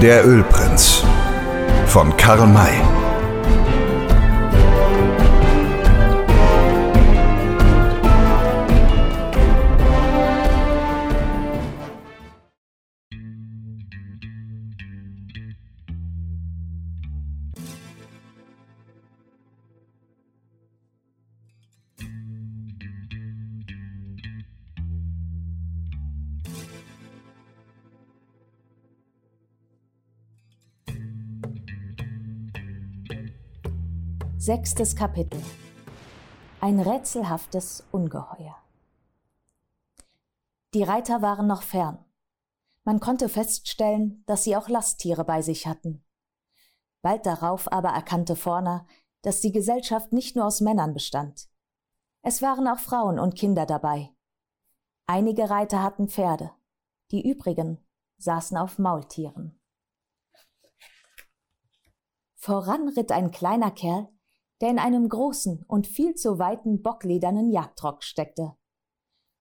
Der Ölprinz von Karl May. Sechstes Kapitel Ein rätselhaftes Ungeheuer Die Reiter waren noch fern. Man konnte feststellen, dass sie auch Lasttiere bei sich hatten. Bald darauf aber erkannte Forner, dass die Gesellschaft nicht nur aus Männern bestand. Es waren auch Frauen und Kinder dabei. Einige Reiter hatten Pferde, die übrigen saßen auf Maultieren. Voran ritt ein kleiner Kerl, der in einem großen und viel zu weiten bockledernen Jagdrock steckte.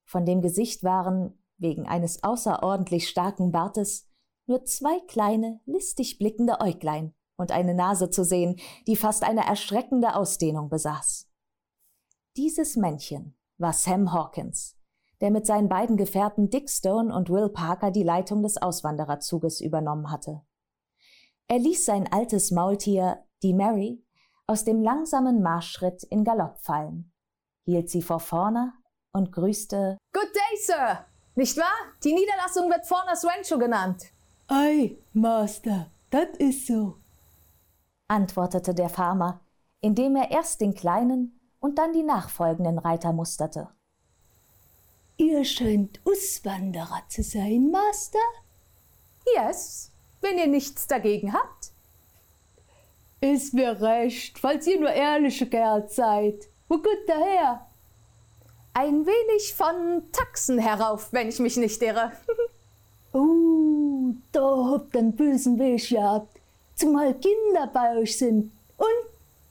Von dem Gesicht waren, wegen eines außerordentlich starken Bartes, nur zwei kleine, listig blickende Äuglein und eine Nase zu sehen, die fast eine erschreckende Ausdehnung besaß. Dieses Männchen war Sam Hawkins, der mit seinen beiden Gefährten Dick Stone und Will Parker die Leitung des Auswandererzuges übernommen hatte. Er ließ sein altes Maultier, die Mary, aus dem langsamen Marschschritt in Galopp fallen, hielt sie vor vorne und grüßte Good day, Sir! Nicht wahr? Die Niederlassung wird Fornas Rancho genannt. Ei, Master, das ist so, antwortete der Farmer, indem er erst den kleinen und dann die nachfolgenden Reiter musterte. Ihr scheint Auswanderer zu sein, Master? Yes, wenn ihr nichts dagegen habt. Ist mir recht, falls ihr nur ehrliche Kerl seid. Wo gut daher? Ein wenig von Taxen herauf, wenn ich mich nicht irre. oh, da habt ihr einen bösen Weg gehabt. Zumal Kinder bei euch sind. Und?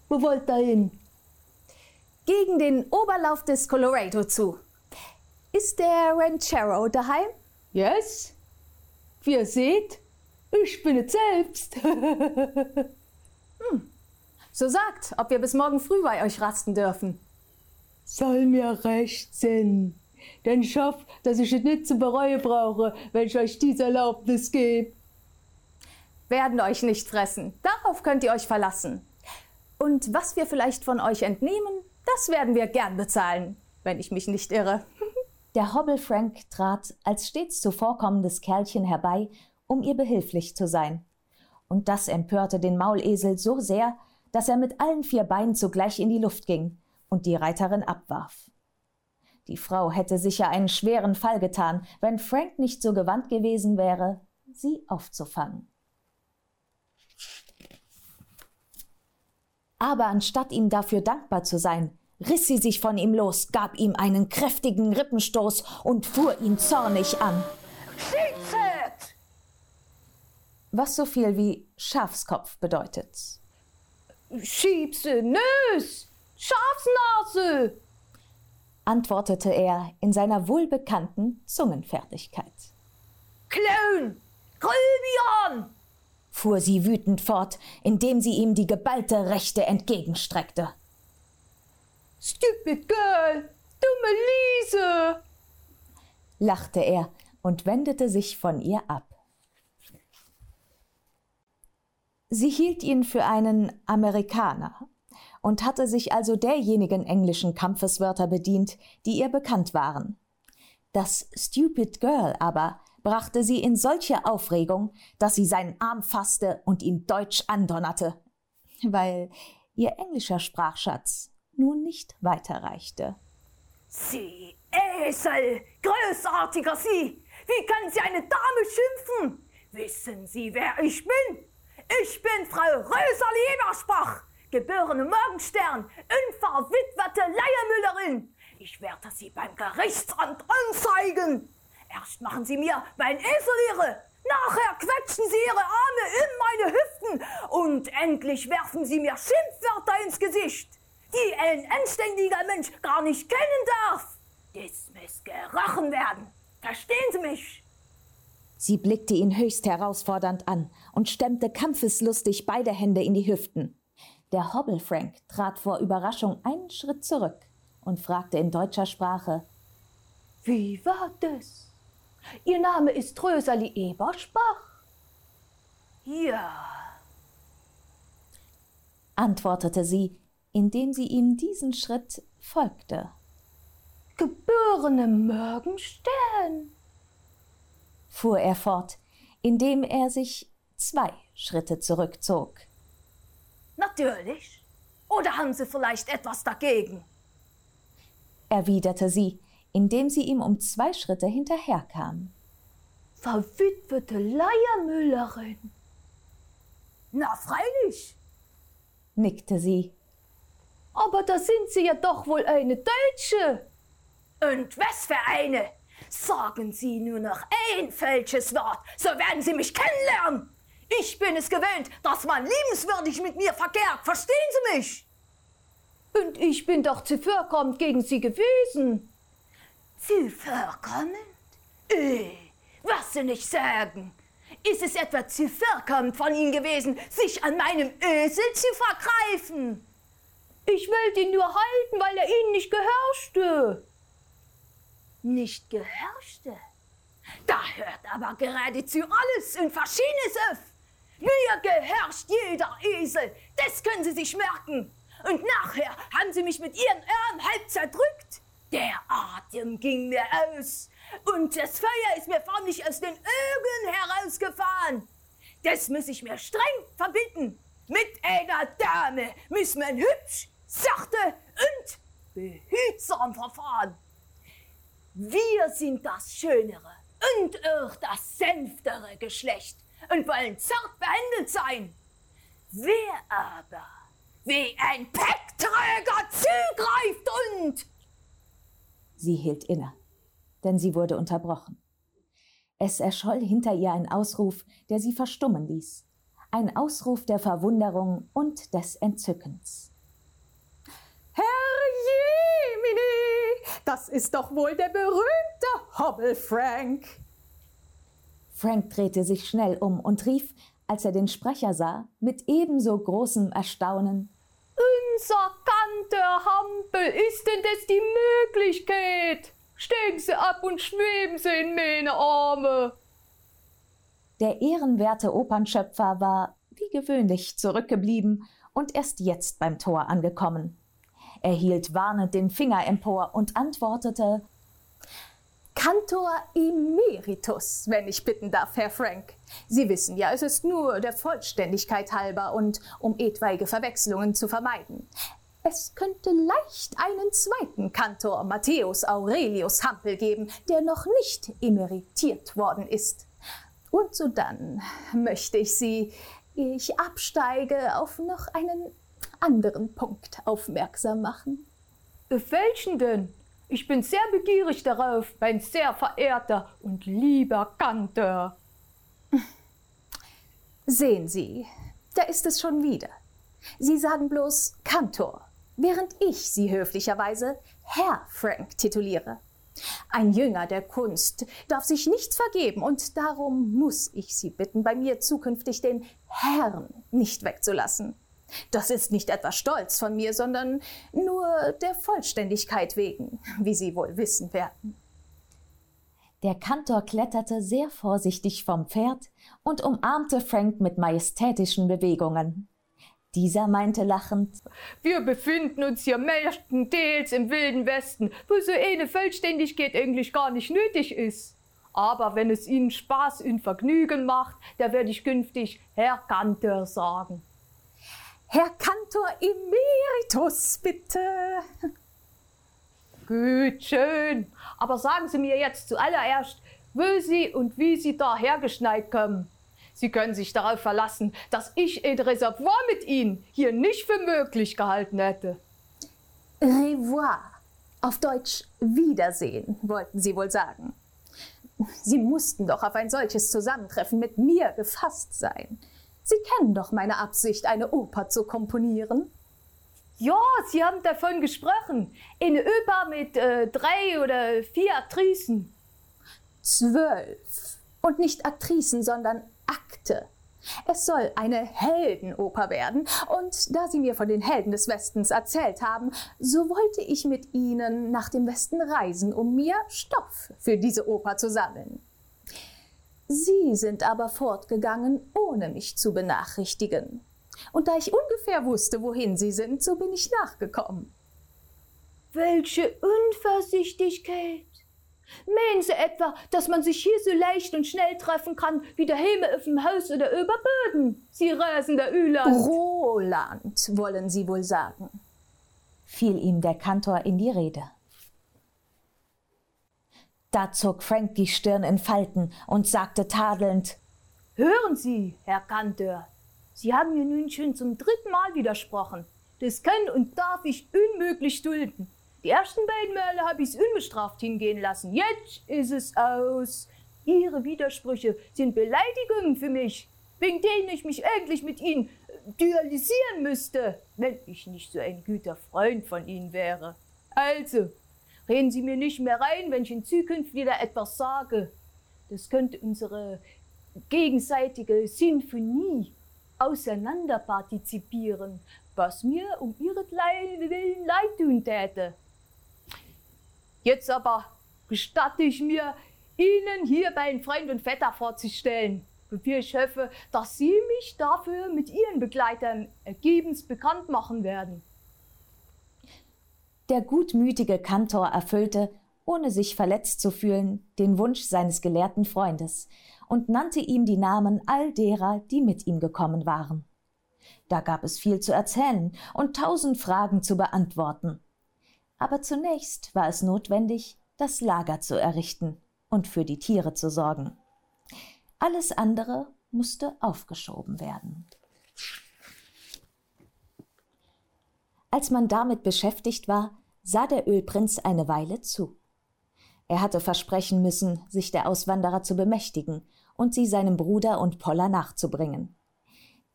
Wo wollt ihr hin? Gegen den Oberlauf des Colorado zu. Ist der Ranchero daheim? Yes. Wie ihr seht, ich bin es selbst. Hm. So sagt, ob wir bis morgen früh bei euch rasten dürfen. Soll mir recht sein. Denn ich hoffe, dass ich es nicht zu bereuen brauche, wenn ich euch diese Erlaubnis gebe. Werden euch nicht fressen. Darauf könnt ihr euch verlassen. Und was wir vielleicht von euch entnehmen, das werden wir gern bezahlen, wenn ich mich nicht irre. Der Hobble Frank trat als stets zuvorkommendes Kerlchen herbei, um ihr behilflich zu sein und das empörte den Maulesel so sehr, dass er mit allen vier Beinen zugleich in die Luft ging und die Reiterin abwarf. Die Frau hätte sicher einen schweren Fall getan, wenn Frank nicht so gewandt gewesen wäre, sie aufzufangen. Aber anstatt ihm dafür dankbar zu sein, riss sie sich von ihm los, gab ihm einen kräftigen Rippenstoß und fuhr ihn zornig an. Schieße! Was so viel wie Schafskopf bedeutet. Schiebse, Nös, Schafsnase, antwortete er in seiner wohlbekannten Zungenfertigkeit. Klön, Gröbion, fuhr sie wütend fort, indem sie ihm die geballte Rechte entgegenstreckte. Stupid Girl, dumme Liese, lachte er und wendete sich von ihr ab. Sie hielt ihn für einen Amerikaner und hatte sich also derjenigen englischen Kampfeswörter bedient, die ihr bekannt waren. Das Stupid Girl aber brachte sie in solche Aufregung, dass sie seinen Arm fasste und ihn deutsch andonnerte, weil ihr englischer Sprachschatz nun nicht weiterreichte. Sie Esel, großartiger Sie! Wie können Sie eine Dame schimpfen? Wissen Sie, wer ich bin? Ich bin Frau Röserli Ebersbach, geborene Morgenstern, unverwitwete Leiermüllerin. Ich werde Sie beim Gerichtsamt anzeigen. Erst machen Sie mir mein Esel nachher quetschen Sie Ihre Arme in meine Hüften und endlich werfen Sie mir Schimpfwörter ins Gesicht, die ein anständiger Mensch gar nicht kennen darf. Das muss gerochen werden. Verstehen Sie mich? Sie blickte ihn höchst herausfordernd an und stemmte kampfeslustig beide Hände in die Hüften. Der Hobble Frank trat vor Überraschung einen Schritt zurück und fragte in deutscher Sprache: Wie war das? Ihr Name ist Rösali Ebersbach? Ja, antwortete sie, indem sie ihm diesen Schritt folgte. Geborene Morgenstern, fuhr er fort, indem er sich zwei Schritte zurückzog. natürlich. Oder haben Sie vielleicht etwas dagegen? erwiderte sie, indem sie ihm um zwei Schritte hinterherkam. verwitwete Leiermüllerin. Na, freilich. nickte sie. Aber da sind Sie ja doch wohl eine Deutsche. Und was für eine? Sagen Sie nur noch ein falsches Wort, so werden Sie mich kennenlernen. Ich bin es gewöhnt, dass man liebenswürdig mit mir verkehrt. Verstehen Sie mich? Und ich bin doch zuvorkommend gegen Sie gewesen. Zuvorkommend? Äh, was Sie nicht sagen. Ist es etwa zuvorkommend von Ihnen gewesen, sich an meinem Ösel zu vergreifen? Ich wollte ihn nur halten, weil er Ihnen nicht gehorchte. Nicht gehorchte? Da hört aber geradezu alles und Verschiedenes auf. Mir gehorcht jeder Esel, das können Sie sich merken. Und nachher haben Sie mich mit Ihren Ohren halb zerdrückt. Der Atem ging mir aus und das Feuer ist mir förmlich aus den Augen herausgefahren. Das muss ich mir streng verbieten. Mit einer Dame muss man hübsch, sachte und behutsam verfahren. Wir sind das schönere und auch das sanftere Geschlecht und wollen zart behandelt sein. Wer aber wie ein Peckträger zugreift und Sie hielt inne, denn sie wurde unterbrochen. Es erscholl hinter ihr ein Ausruf, der sie verstummen ließ. Ein Ausruf der Verwunderung und des Entzückens. Das ist doch wohl der berühmte Hobble Frank. Frank drehte sich schnell um und rief, als er den Sprecher sah, mit ebenso großem Erstaunen Unser Kanter Hampel, ist denn das die Möglichkeit? Steigen Sie ab und schweben Sie in meine Arme. Der ehrenwerte Opernschöpfer war, wie gewöhnlich, zurückgeblieben und erst jetzt beim Tor angekommen. Er hielt warnend den Finger empor und antwortete Kantor Emeritus, wenn ich bitten darf, Herr Frank. Sie wissen ja, es ist nur der Vollständigkeit halber und um etwaige Verwechslungen zu vermeiden. Es könnte leicht einen zweiten Kantor, Matthäus Aurelius Hampel, geben, der noch nicht emeritiert worden ist. Und sodann möchte ich Sie, ich absteige, auf noch einen anderen Punkt aufmerksam machen. Welchen denn? Ich bin sehr begierig darauf, mein sehr verehrter und lieber Kantor. Sehen Sie, da ist es schon wieder. Sie sagen bloß Kantor, während ich Sie höflicherweise Herr Frank tituliere. Ein Jünger der Kunst darf sich nichts vergeben und darum muss ich Sie bitten, bei mir zukünftig den Herrn nicht wegzulassen. Das ist nicht etwa Stolz von mir, sondern nur der Vollständigkeit wegen, wie Sie wohl wissen werden. Der Kantor kletterte sehr vorsichtig vom Pferd und umarmte Frank mit majestätischen Bewegungen. Dieser meinte lachend, Wir befinden uns hier meistenteils im Wilden Westen, wo so eine Vollständigkeit eigentlich gar nicht nötig ist. Aber wenn es Ihnen Spaß und Vergnügen macht, da werde ich künftig Herr Kantor sagen. Herr Kantor Emeritus, bitte. Gut, schön. Aber sagen Sie mir jetzt zuallererst, wo Sie und wie Sie da hergeschneit kommen. Sie können sich darauf verlassen, dass ich ein Reservoir mit Ihnen hier nicht für möglich gehalten hätte. Revoir. Auf Deutsch Wiedersehen, wollten Sie wohl sagen. Sie mussten doch auf ein solches Zusammentreffen mit mir gefasst sein. Sie kennen doch meine Absicht, eine Oper zu komponieren. Ja, Sie haben davon gesprochen. Eine Oper mit äh, drei oder vier Aktrisen. Zwölf. Und nicht Aktricen, sondern Akte. Es soll eine Heldenoper werden, und da Sie mir von den Helden des Westens erzählt haben, so wollte ich mit Ihnen nach dem Westen reisen, um mir Stoff für diese Oper zu sammeln. Sie sind aber fortgegangen, ohne mich zu benachrichtigen. Und da ich ungefähr wusste, wohin Sie sind, so bin ich nachgekommen. Welche Unvorsichtigkeit! Meinen Sie etwa, dass man sich hier so leicht und schnell treffen kann, wie der Häme auf dem Haus oder Überböden? Sie rasender Üland! Roland, wollen Sie wohl sagen. fiel ihm der Kantor in die Rede. Da zog Frank die Stirn in Falten und sagte tadelnd, Hören Sie, Herr Kantor, Sie haben mir nun schon zum dritten Mal widersprochen. Das kann und darf ich unmöglich dulden. Die ersten beiden Male habe ich es unbestraft hingehen lassen. Jetzt ist es aus. Ihre Widersprüche sind Beleidigungen für mich, wegen denen ich mich eigentlich mit Ihnen dualisieren müsste, wenn ich nicht so ein guter Freund von Ihnen wäre. Also, reden Sie mir nicht mehr rein, wenn ich in Zukunft wieder etwas sage. Das könnte unsere gegenseitige Sinfonie auseinanderpartizipieren, was mir um ihretwillen leid tun täte. Jetzt aber gestatte ich mir, Ihnen hier meinen Freund und Vetter vorzustellen, wofür ich hoffe, dass Sie mich dafür mit Ihren Begleitern ergebens bekannt machen werden. Der gutmütige Kantor erfüllte, ohne sich verletzt zu fühlen, den Wunsch seines gelehrten Freundes und nannte ihm die Namen all derer, die mit ihm gekommen waren. Da gab es viel zu erzählen und tausend Fragen zu beantworten. Aber zunächst war es notwendig, das Lager zu errichten und für die Tiere zu sorgen. Alles andere musste aufgeschoben werden. Als man damit beschäftigt war, sah der Ölprinz eine Weile zu. Er hatte versprechen müssen, sich der Auswanderer zu bemächtigen und sie seinem Bruder und Poller nachzubringen.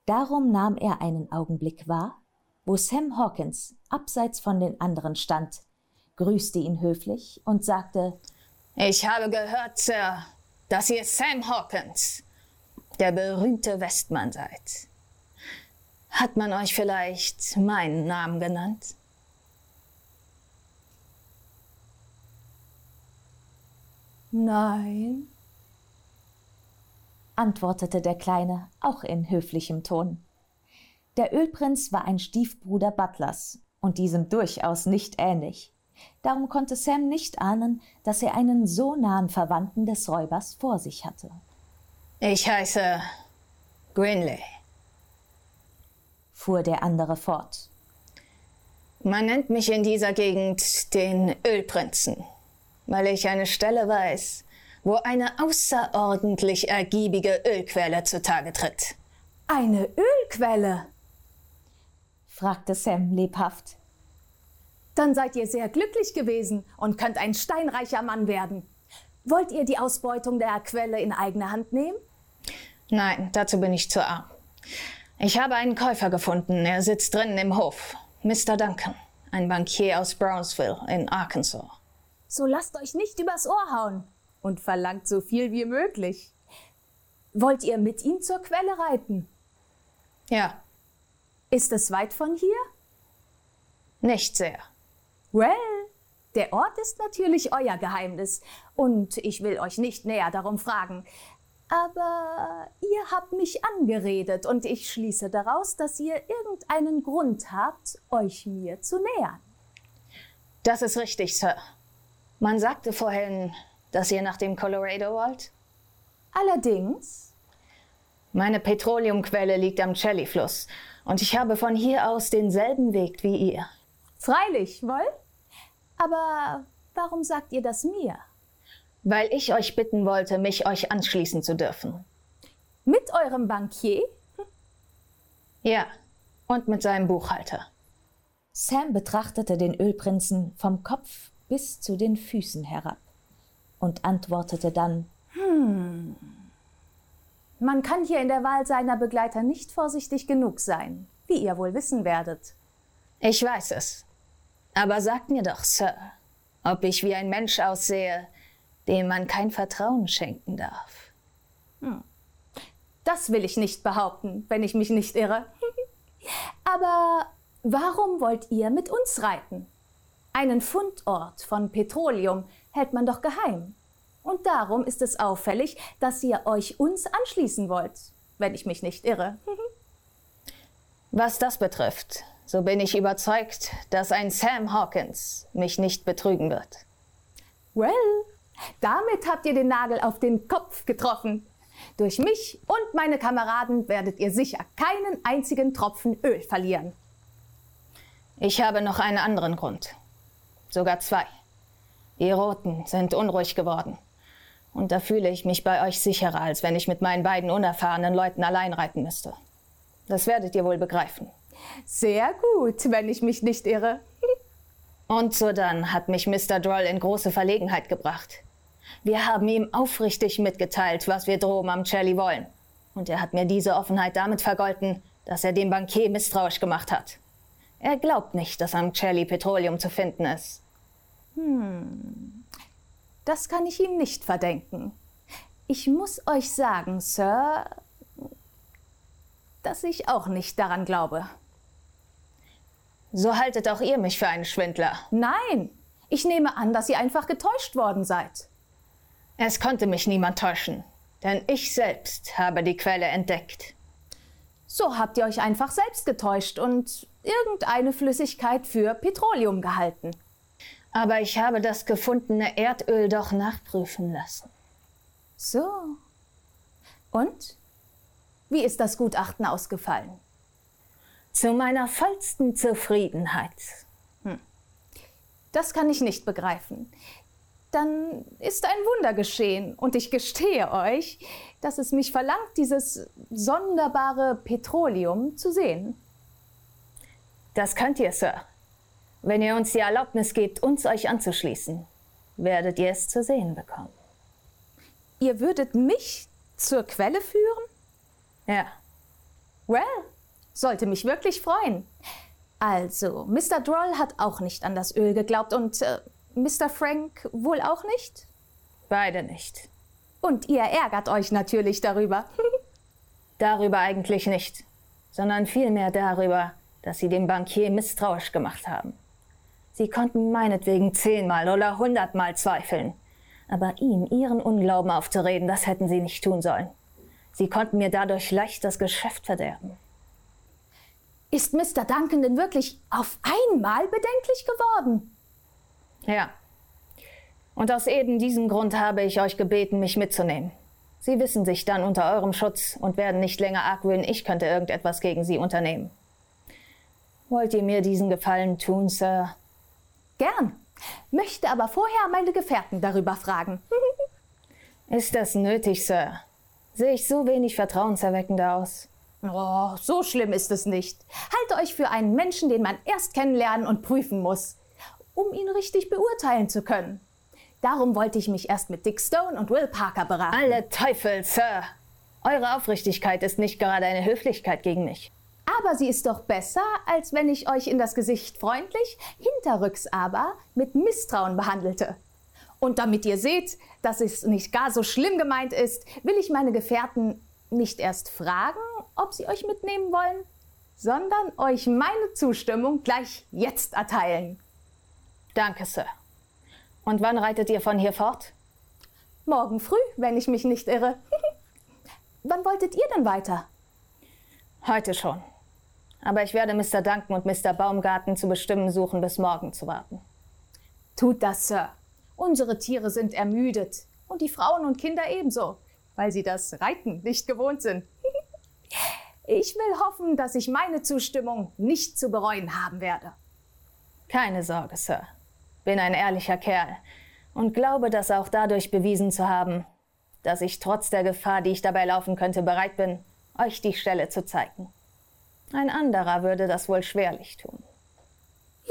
Darum nahm er einen Augenblick wahr, wo Sam Hawkins abseits von den anderen stand, grüßte ihn höflich und sagte Ich habe gehört, Sir, dass ihr Sam Hawkins, der berühmte Westmann seid. Hat man euch vielleicht meinen Namen genannt? Nein, antwortete der Kleine, auch in höflichem Ton. Der Ölprinz war ein Stiefbruder Butlers und diesem durchaus nicht ähnlich. Darum konnte Sam nicht ahnen, dass er einen so nahen Verwandten des Räubers vor sich hatte. Ich heiße Grinley, fuhr der andere fort. Man nennt mich in dieser Gegend den Ölprinzen, weil ich eine Stelle weiß, wo eine außerordentlich ergiebige Ölquelle zutage tritt. Eine Ölquelle? fragte Sam lebhaft. Dann seid ihr sehr glücklich gewesen und könnt ein steinreicher Mann werden. Wollt ihr die Ausbeutung der Quelle in eigene Hand nehmen? Nein, dazu bin ich zu arm. Ich habe einen Käufer gefunden. Er sitzt drinnen im Hof. Mr. Duncan, ein Bankier aus Brownsville in Arkansas. So lasst euch nicht übers Ohr hauen und verlangt so viel wie möglich. Wollt ihr mit ihm zur Quelle reiten? Ja, Ist es weit von hier? nicht sehr. Well, der Ort ist natürlich euer Geheimnis und ich will euch nicht näher darum fragen. Aber ihr habt mich angeredet und ich schließe daraus, dass ihr irgendeinen Grund habt, euch mir zu nähern. Das ist richtig, Sir. Man sagte vorhin, dass ihr nach dem Colorado wollt. Allerdings, Meine Petroleumquelle liegt am Chelly-Fluss und ich habe von hier aus denselben Weg wie ihr. freilich, woll? Aber warum sagt ihr das mir? Weil ich euch bitten wollte, mich euch anschließen zu dürfen. Mit eurem Bankier? Ja, und mit seinem Buchhalter. Sam betrachtete den Ölprinzen vom Kopf bis zu den Füßen herab und antwortete dann Man kann hier in der Wahl seiner Begleiter nicht vorsichtig genug sein, wie ihr wohl wissen werdet. Ich weiß es. Aber sagt mir doch, Sir, ob ich wie ein Mensch aussehe, dem man kein Vertrauen schenken darf. Das will ich nicht behaupten, wenn ich mich nicht irre. Aber warum wollt ihr mit uns reiten? Einen Fundort von Petroleum hält man doch geheim. Und darum ist es auffällig, dass ihr euch uns anschließen wollt, wenn ich mich nicht irre. Was das betrifft, so bin ich überzeugt, dass ein Sam Hawkins mich nicht betrügen wird. Well, damit habt ihr den Nagel auf den Kopf getroffen. Durch mich und meine Kameraden werdet ihr sicher keinen einzigen Tropfen Öl verlieren. Ich habe noch einen anderen Grund. Sogar zwei. Die Roten sind unruhig geworden. Und da fühle ich mich bei euch sicherer, als wenn ich mit meinen beiden unerfahrenen Leuten allein reiten müsste. Das werdet ihr wohl begreifen. Sehr gut, wenn ich mich nicht irre. Und so dann hat mich Mr. Droll in große Verlegenheit gebracht. Wir haben ihm aufrichtig mitgeteilt, was wir droben am Charlie wollen. Und er hat mir diese Offenheit damit vergolten, dass er dem Bankier misstrauisch gemacht hat. Er glaubt nicht, dass am Charlie Petroleum zu finden ist. Das kann ich ihm nicht verdenken. Ich muss euch sagen, Sir, dass ich auch nicht daran glaube. So haltet auch ihr mich für einen Schwindler. Nein, ich nehme an, dass ihr einfach getäuscht worden seid. Es konnte mich niemand täuschen, denn ich selbst habe die Quelle entdeckt. So habt ihr euch einfach selbst getäuscht und irgendeine Flüssigkeit für Petroleum gehalten. Aber ich habe das gefundene Erdöl doch nachprüfen lassen. So. Und? Wie ist das Gutachten ausgefallen? Zu meiner vollsten Zufriedenheit. Das kann ich nicht begreifen. Dann ist ein Wunder geschehen und ich gestehe euch, dass es mich verlangt, dieses sonderbare Petroleum zu sehen. Das könnt ihr, Sir. Wenn ihr uns die Erlaubnis gebt, uns euch anzuschließen, werdet ihr es zu sehen bekommen. Ihr würdet mich zur Quelle führen? Ja, Well, sollte mich wirklich freuen. Also, Mr. Droll hat auch nicht an das Öl geglaubt und äh, Mr. Frank wohl auch nicht? beide nicht. Und ihr ärgert euch natürlich darüber. Darüber eigentlich nicht, sondern vielmehr darüber, dass sie dem Bankier misstrauisch gemacht haben. Sie konnten meinetwegen zehnmal oder hundertmal zweifeln, aber ihm ihren Unglauben aufzureden, das hätten sie nicht tun sollen. Sie konnten mir dadurch leicht das Geschäft verderben. Ist Mr. Duncan denn wirklich auf einmal bedenklich geworden? Ja. Und aus eben diesem Grund habe ich euch gebeten, mich mitzunehmen. Sie wissen sich dann unter eurem Schutz und werden nicht länger argwöhnen, ich könnte irgendetwas gegen sie unternehmen. Wollt ihr mir diesen Gefallen tun, Sir? Gern. Möchte aber vorher meine Gefährten darüber fragen. Ist das nötig, Sir? Sehe ich so wenig vertrauenserweckender aus? Oh, so schlimm ist es nicht. Halte euch für einen Menschen, den man erst kennenlernen und prüfen muss, um ihn richtig beurteilen zu können. Darum wollte ich mich erst mit Dick Stone und Will Parker beraten. Alle Teufel, Sir! Eure Aufrichtigkeit ist nicht gerade eine Höflichkeit gegen mich. Aber sie ist doch besser, als wenn ich euch in das Gesicht freundlich, hinterrücks aber mit Misstrauen behandelte. Und damit ihr seht, dass es nicht gar so schlimm gemeint ist, will ich meine Gefährten nicht erst fragen, ob sie euch mitnehmen wollen, sondern euch meine Zustimmung gleich jetzt erteilen. Danke, Sir. Und wann reitet ihr von hier fort? Morgen früh, wenn ich mich nicht irre. Wann wolltet ihr denn weiter? Heute schon. Aber ich werde Mr. Duncan und Mr. Baumgarten zu bestimmen suchen, bis morgen zu warten. Tut das, Sir. Unsere Tiere sind ermüdet und die Frauen und Kinder ebenso, weil sie das Reiten nicht gewohnt sind. Ich will hoffen, dass ich meine Zustimmung nicht zu bereuen haben werde. Keine Sorge, Sir. Bin ein ehrlicher Kerl und glaube, das auch dadurch bewiesen zu haben, dass ich trotz der Gefahr, die ich dabei laufen könnte, bereit bin, euch die Stelle zu zeigen. Ein anderer würde das wohl schwerlich tun.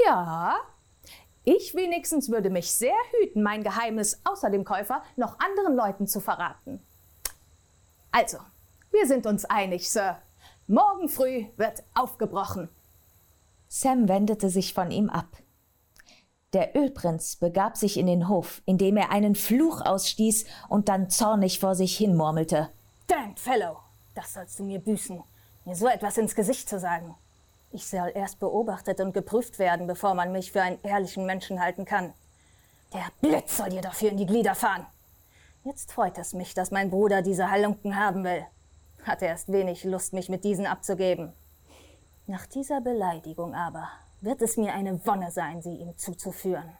Ja, ich wenigstens würde mich sehr hüten, mein Geheimnis außer dem Käufer noch anderen Leuten zu verraten. Also, wir sind uns einig, Sir. Morgen früh wird aufgebrochen. Sam wendete sich von ihm ab. Der Ölprinz begab sich in den Hof, indem er einen Fluch ausstieß und dann zornig vor sich hin murmelte. Damned Fellow, das sollst du mir büßen, mir so etwas ins Gesicht zu sagen. Ich soll erst beobachtet und geprüft werden, bevor man mich für einen ehrlichen Menschen halten kann. Der Blitz soll dir dafür in die Glieder fahren. Jetzt freut es mich, dass mein Bruder diese Halunken haben will. Hat erst wenig Lust, mich mit diesen abzugeben. Nach dieser Beleidigung aber wird es mir eine Wonne sein, sie ihm zuzuführen.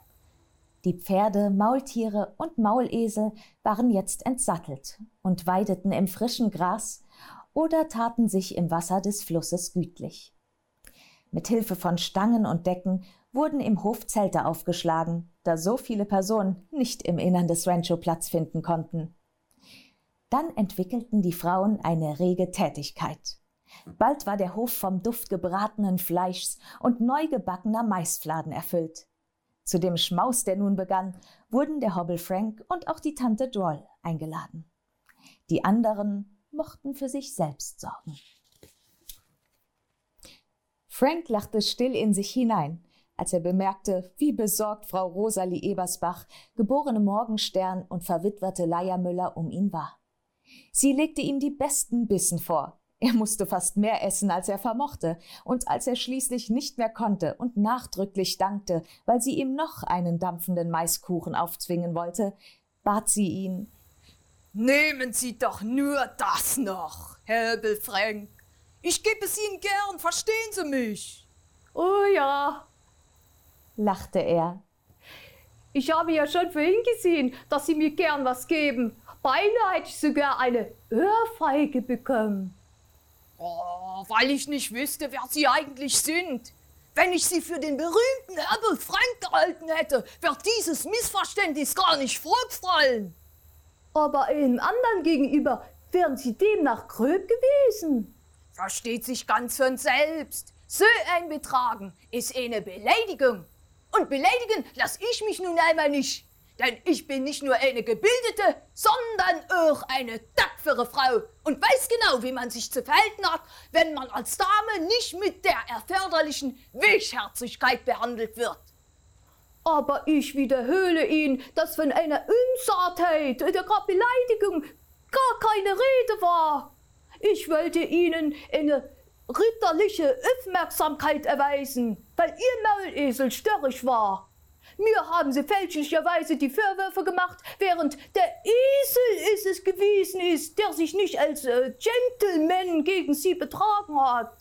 Die Pferde, Maultiere und Maulesel waren jetzt entsattelt und weideten im frischen Gras oder taten sich im Wasser des Flusses gütlich. Mit Hilfe von Stangen und Decken wurden im Hof Zelte aufgeschlagen, da so viele Personen nicht im Innern des Rancho Platz finden konnten. Dann entwickelten die Frauen eine rege Tätigkeit. Bald war der Hof vom Duft gebratenen Fleischs und neu gebackener Maisfladen erfüllt. Zu dem Schmaus, der nun begann, wurden der Hobble Frank und auch die Tante Droll eingeladen. Die anderen mochten für sich selbst sorgen. Frank lachte still in sich hinein, als er bemerkte, wie besorgt Frau Rosalie Ebersbach, geborene Morgenstern und verwitwete Leiermüller, um ihn war. Sie legte ihm die besten Bissen vor. Er musste fast mehr essen, als er vermochte, und als er schließlich nicht mehr konnte und nachdrücklich dankte, weil sie ihm noch einen dampfenden Maiskuchen aufzwingen wollte, bat sie ihn Nehmen Sie doch nur das noch, Herr Frank. Ich gebe es Ihnen gern, verstehen Sie mich? Oh ja, lachte er. Ich habe ja schon vorhin gesehen, dass Sie mir gern was geben. Beinahe hätte ich sogar eine Ohrfeige bekommen. Oh, weil ich nicht wüsste, wer Sie eigentlich sind. Wenn ich Sie für den berühmten Herbert Frank gehalten hätte, wäre dieses Missverständnis gar nicht vorgefallen. Aber einem anderen gegenüber wären Sie demnach gröb gewesen. Versteht sich ganz von selbst. So ein Betragen ist eine Beleidigung. Und beleidigen lass ich mich nun einmal nicht. Denn ich bin nicht nur eine gebildete, sondern auch eine tapfere Frau und weiß genau, wie man sich zu verhalten hat, wenn man als Dame nicht mit der erforderlichen Weichherzigkeit behandelt wird. Aber ich wiederhole Ihnen, dass von einer Unsartheit oder gar Beleidigung gar keine Rede war. Ich wollte Ihnen eine ritterliche Aufmerksamkeit erweisen, weil Ihr Maulesel störrisch war. Mir haben Sie fälschlicherweise die Vorwürfe gemacht, während der Esel ist es gewesen ist, der sich nicht als äh, Gentleman gegen Sie betragen hat.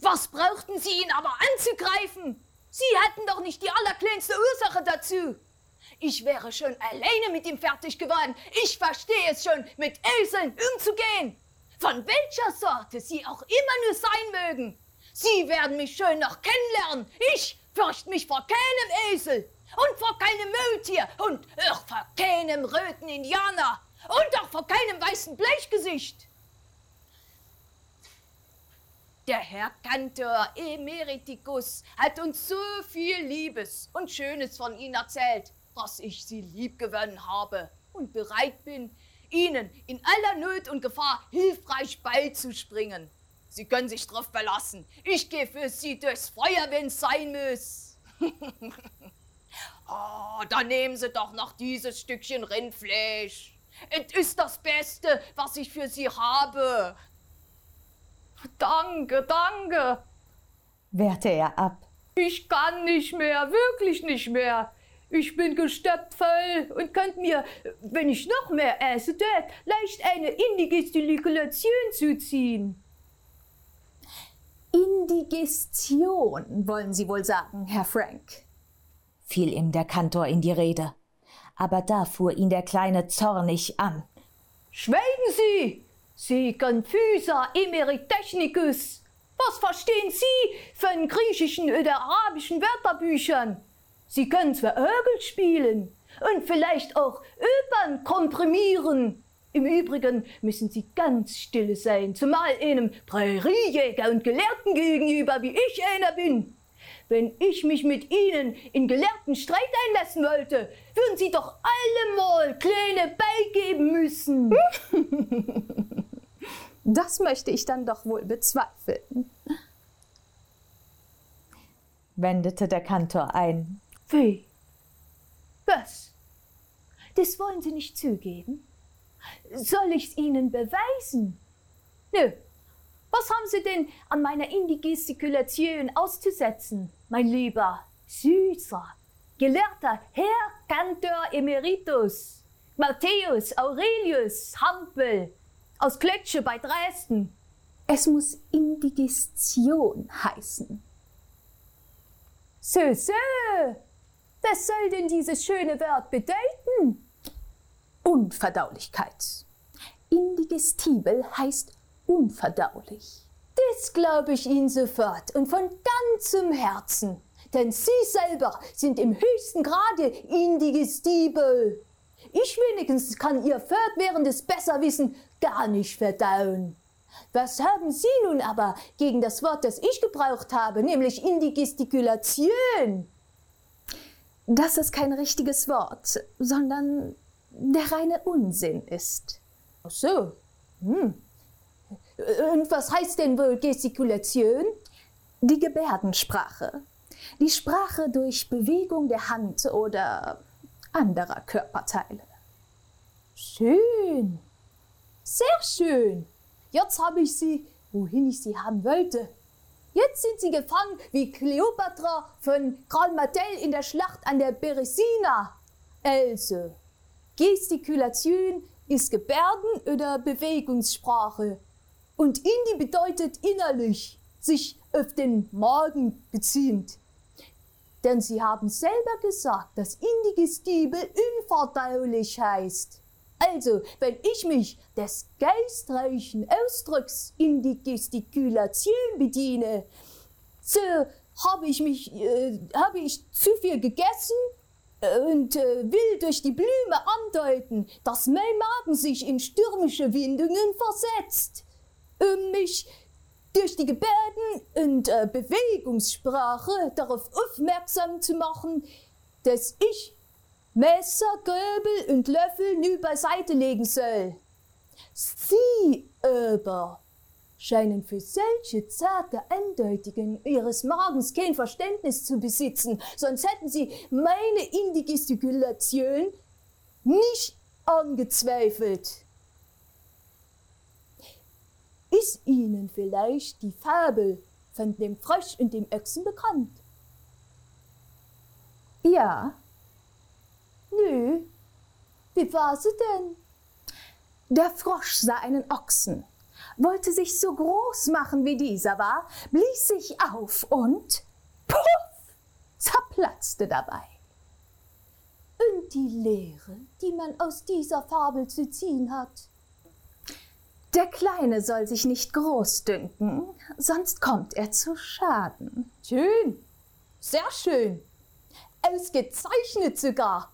Was brauchten Sie ihn aber anzugreifen? Sie hatten doch nicht die allerkleinste Ursache dazu. Ich wäre schon alleine mit ihm fertig geworden. Ich verstehe es schon, mit Eseln umzugehen von welcher Sorte sie auch immer nur sein mögen. Sie werden mich schön noch kennenlernen. Ich fürchte mich vor keinem Esel und vor keinem Mülltier und auch vor keinem röten Indianer und auch vor keinem weißen Blechgesicht. Der Herr Kantor Emeriticus hat uns so viel Liebes und Schönes von Ihnen erzählt, dass ich Sie liebgewonnen habe und bereit bin, Ihnen in aller Not und Gefahr hilfreich beizuspringen. Sie können sich drauf verlassen. Ich gehe für Sie durchs Feuer, wenn es sein muss. oh, dann nehmen Sie doch noch dieses Stückchen Rindfleisch. Es ist das Beste, was ich für Sie habe. Danke, danke, wehrte er ab. Ich kann nicht mehr, wirklich nicht mehr. Ich bin gestoppt voll und könnt mir, wenn ich noch mehr esse, tät, leicht eine Indigestion zuziehen. Indigestion, wollen Sie wohl sagen, Herr Frank? fiel ihm der Kantor in die Rede. Aber da fuhr ihn der Kleine zornig an. Schweigen Sie! Sie Confusa Emeritechnicus! Was verstehen Sie von griechischen oder arabischen Wörterbüchern? Sie können zwar Örgel spielen und vielleicht auch Opern komprimieren. Im Übrigen müssen Sie ganz still sein, zumal einem Präriejäger und Gelehrten gegenüber, wie ich einer bin. Wenn ich mich mit Ihnen in gelehrten Streit einlassen wollte, würden Sie doch allemal kleine beigeben müssen. das möchte ich dann doch wohl bezweifeln, wendete der Kantor ein. Wie? Was? Das wollen Sie nicht zugeben? Soll ich's Ihnen beweisen? Nö. Was haben Sie denn an meiner Indigestikulation auszusetzen, mein lieber, süßer, gelehrter Herr Kantor Emeritus, Matthäus Aurelius Hampel aus Klötsche bei Dresden? Es muss Indigestion heißen. So, so. Was soll denn dieses schöne Wort bedeuten? Unverdaulichkeit. Indigestibel heißt unverdaulich. Das glaube ich Ihnen sofort und von ganzem Herzen. Denn Sie selber sind im höchsten Grade indigestibel. Ich wenigstens kann Ihr fortwährendes Besserwissen gar nicht verdauen. Was haben Sie nun aber gegen das Wort, das ich gebraucht habe, nämlich Indigestikulation? Dass es kein richtiges Wort, sondern der reine Unsinn ist. Ach so. Hm. Und was heißt denn wohl Gestikulation? Die Gebärdensprache. Die Sprache durch Bewegung der Hand oder anderer Körperteile. Schön. Sehr schön. Jetzt habe ich Sie, wohin ich Sie haben wollte. Jetzt sind Sie gefangen wie Kleopatra von Karl Martell in der Schlacht an der Beresina. Also, Gestikulation ist Gebärden- oder Bewegungssprache. Und Indi bedeutet innerlich, sich auf den Magen beziehend. Denn Sie haben selber gesagt, dass Indigestible unverdaulich heißt. Also, wenn ich mich des geistreichen Ausdrucks in die Gestikulation bediene, so habe ich mich, äh, habe ich zu viel gegessen äh, und äh, will durch die Blume andeuten, dass mein Magen sich in stürmische Windungen versetzt, um mich durch die Gebärden und äh, Bewegungssprache darauf aufmerksam zu machen, dass ich Messer, Gabel und Löffel nü beiseite legen soll. Sie aber scheinen für solche zarte Andeutungen ihres Magens kein Verständnis zu besitzen, sonst hätten sie meine Indigestikulation nicht angezweifelt. Ist Ihnen vielleicht die Fabel von dem Frosch und dem Ochsen bekannt? Ja, Nö. Wie war sie denn? der Frosch sah einen Ochsen, wollte sich so groß machen wie dieser war, blies sich auf und puff, zerplatzte dabei. Und die Lehre, die man aus dieser Fabel zu ziehen hat? Der Kleine soll sich nicht groß dünken, sonst kommt er zu Schaden. Schön. Sehr schön. Ausgezeichnet sogar.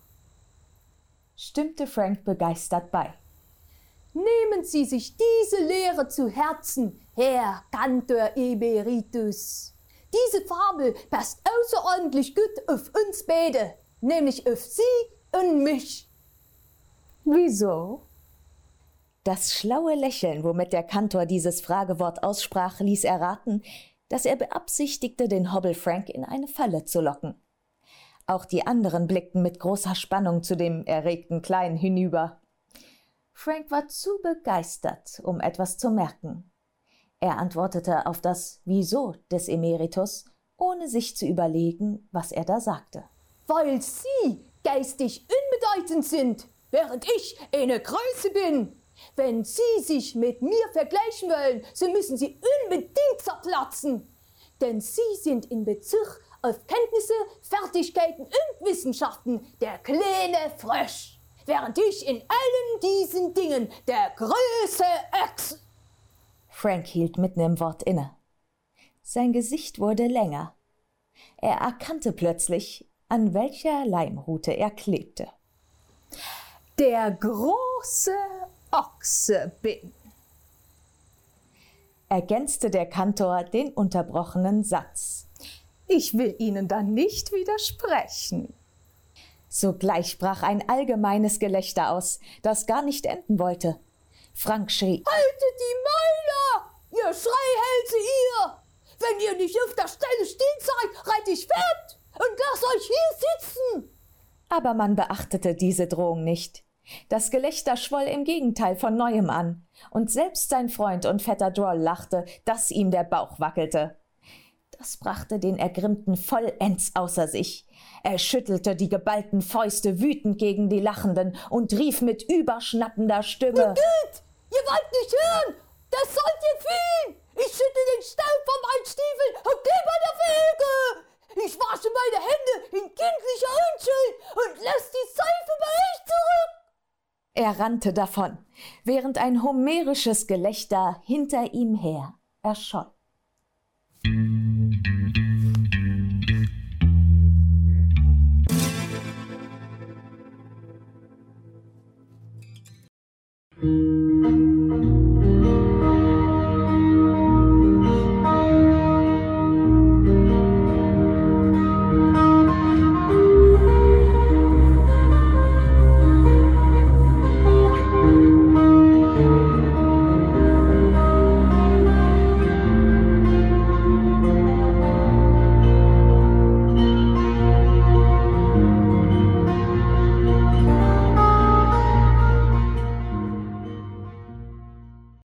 Stimmte Frank begeistert bei. Nehmen Sie sich diese Lehre zu Herzen, Herr Kantor Emeritus. Diese Fabel passt außerordentlich gut auf uns beide, nämlich auf Sie und mich. Wieso? Das schlaue Lächeln, womit der Kantor dieses Fragewort aussprach, ließ erraten, dass er beabsichtigte, den Hobble Frank in eine Falle zu locken. Auch die anderen blickten mit großer Spannung zu dem erregten Kleinen hinüber. Frank war zu begeistert, um etwas zu merken. Er antwortete auf das Wieso des Emeritus, ohne sich zu überlegen, was er da sagte. Weil Sie geistig unbedeutend sind, während ich eine Größe bin. Wenn Sie sich mit mir vergleichen wollen, so müssen Sie unbedingt zerplatzen. Denn Sie sind in Bezug auf Kenntnisse, Fertigkeiten und Wissenschaften der kleine Frosch, während ich in allen diesen Dingen der große Ochs. Frank hielt mitten im Wort inne. Sein Gesicht wurde länger. Er erkannte plötzlich, an welcher Leimrute er klebte. Der große Ochse bin. Ergänzte der Kantor den unterbrochenen Satz. Ich will Ihnen da nicht widersprechen. Sogleich brach ein allgemeines Gelächter aus, das gar nicht enden wollte. Frank schrie. Haltet die Mäuler! Ihr Schreihälse, ihr! Wenn ihr nicht auf der Stelle stehen seid, reit ich fort und lass euch hier sitzen! Aber man beachtete diese Drohung nicht. Das Gelächter schwoll im Gegenteil von neuem an, und selbst sein Freund und Vetter Droll lachte, dass ihm der Bauch wackelte. Das brachte den Ergrimmten vollends außer sich. Er schüttelte die geballten Fäuste wütend gegen die Lachenden und rief mit überschnappender Stimme: Geht! Ihr wollt nicht hören! Das sollt ihr fühlen! Ich schütte den Staub vom Altstiefel und geh bei der Wege! Ich wasche meine Hände in kindlicher Unschuld und lass die Seife bei euch zurück! Er rannte davon, während ein homerisches Gelächter hinter ihm her erscholl.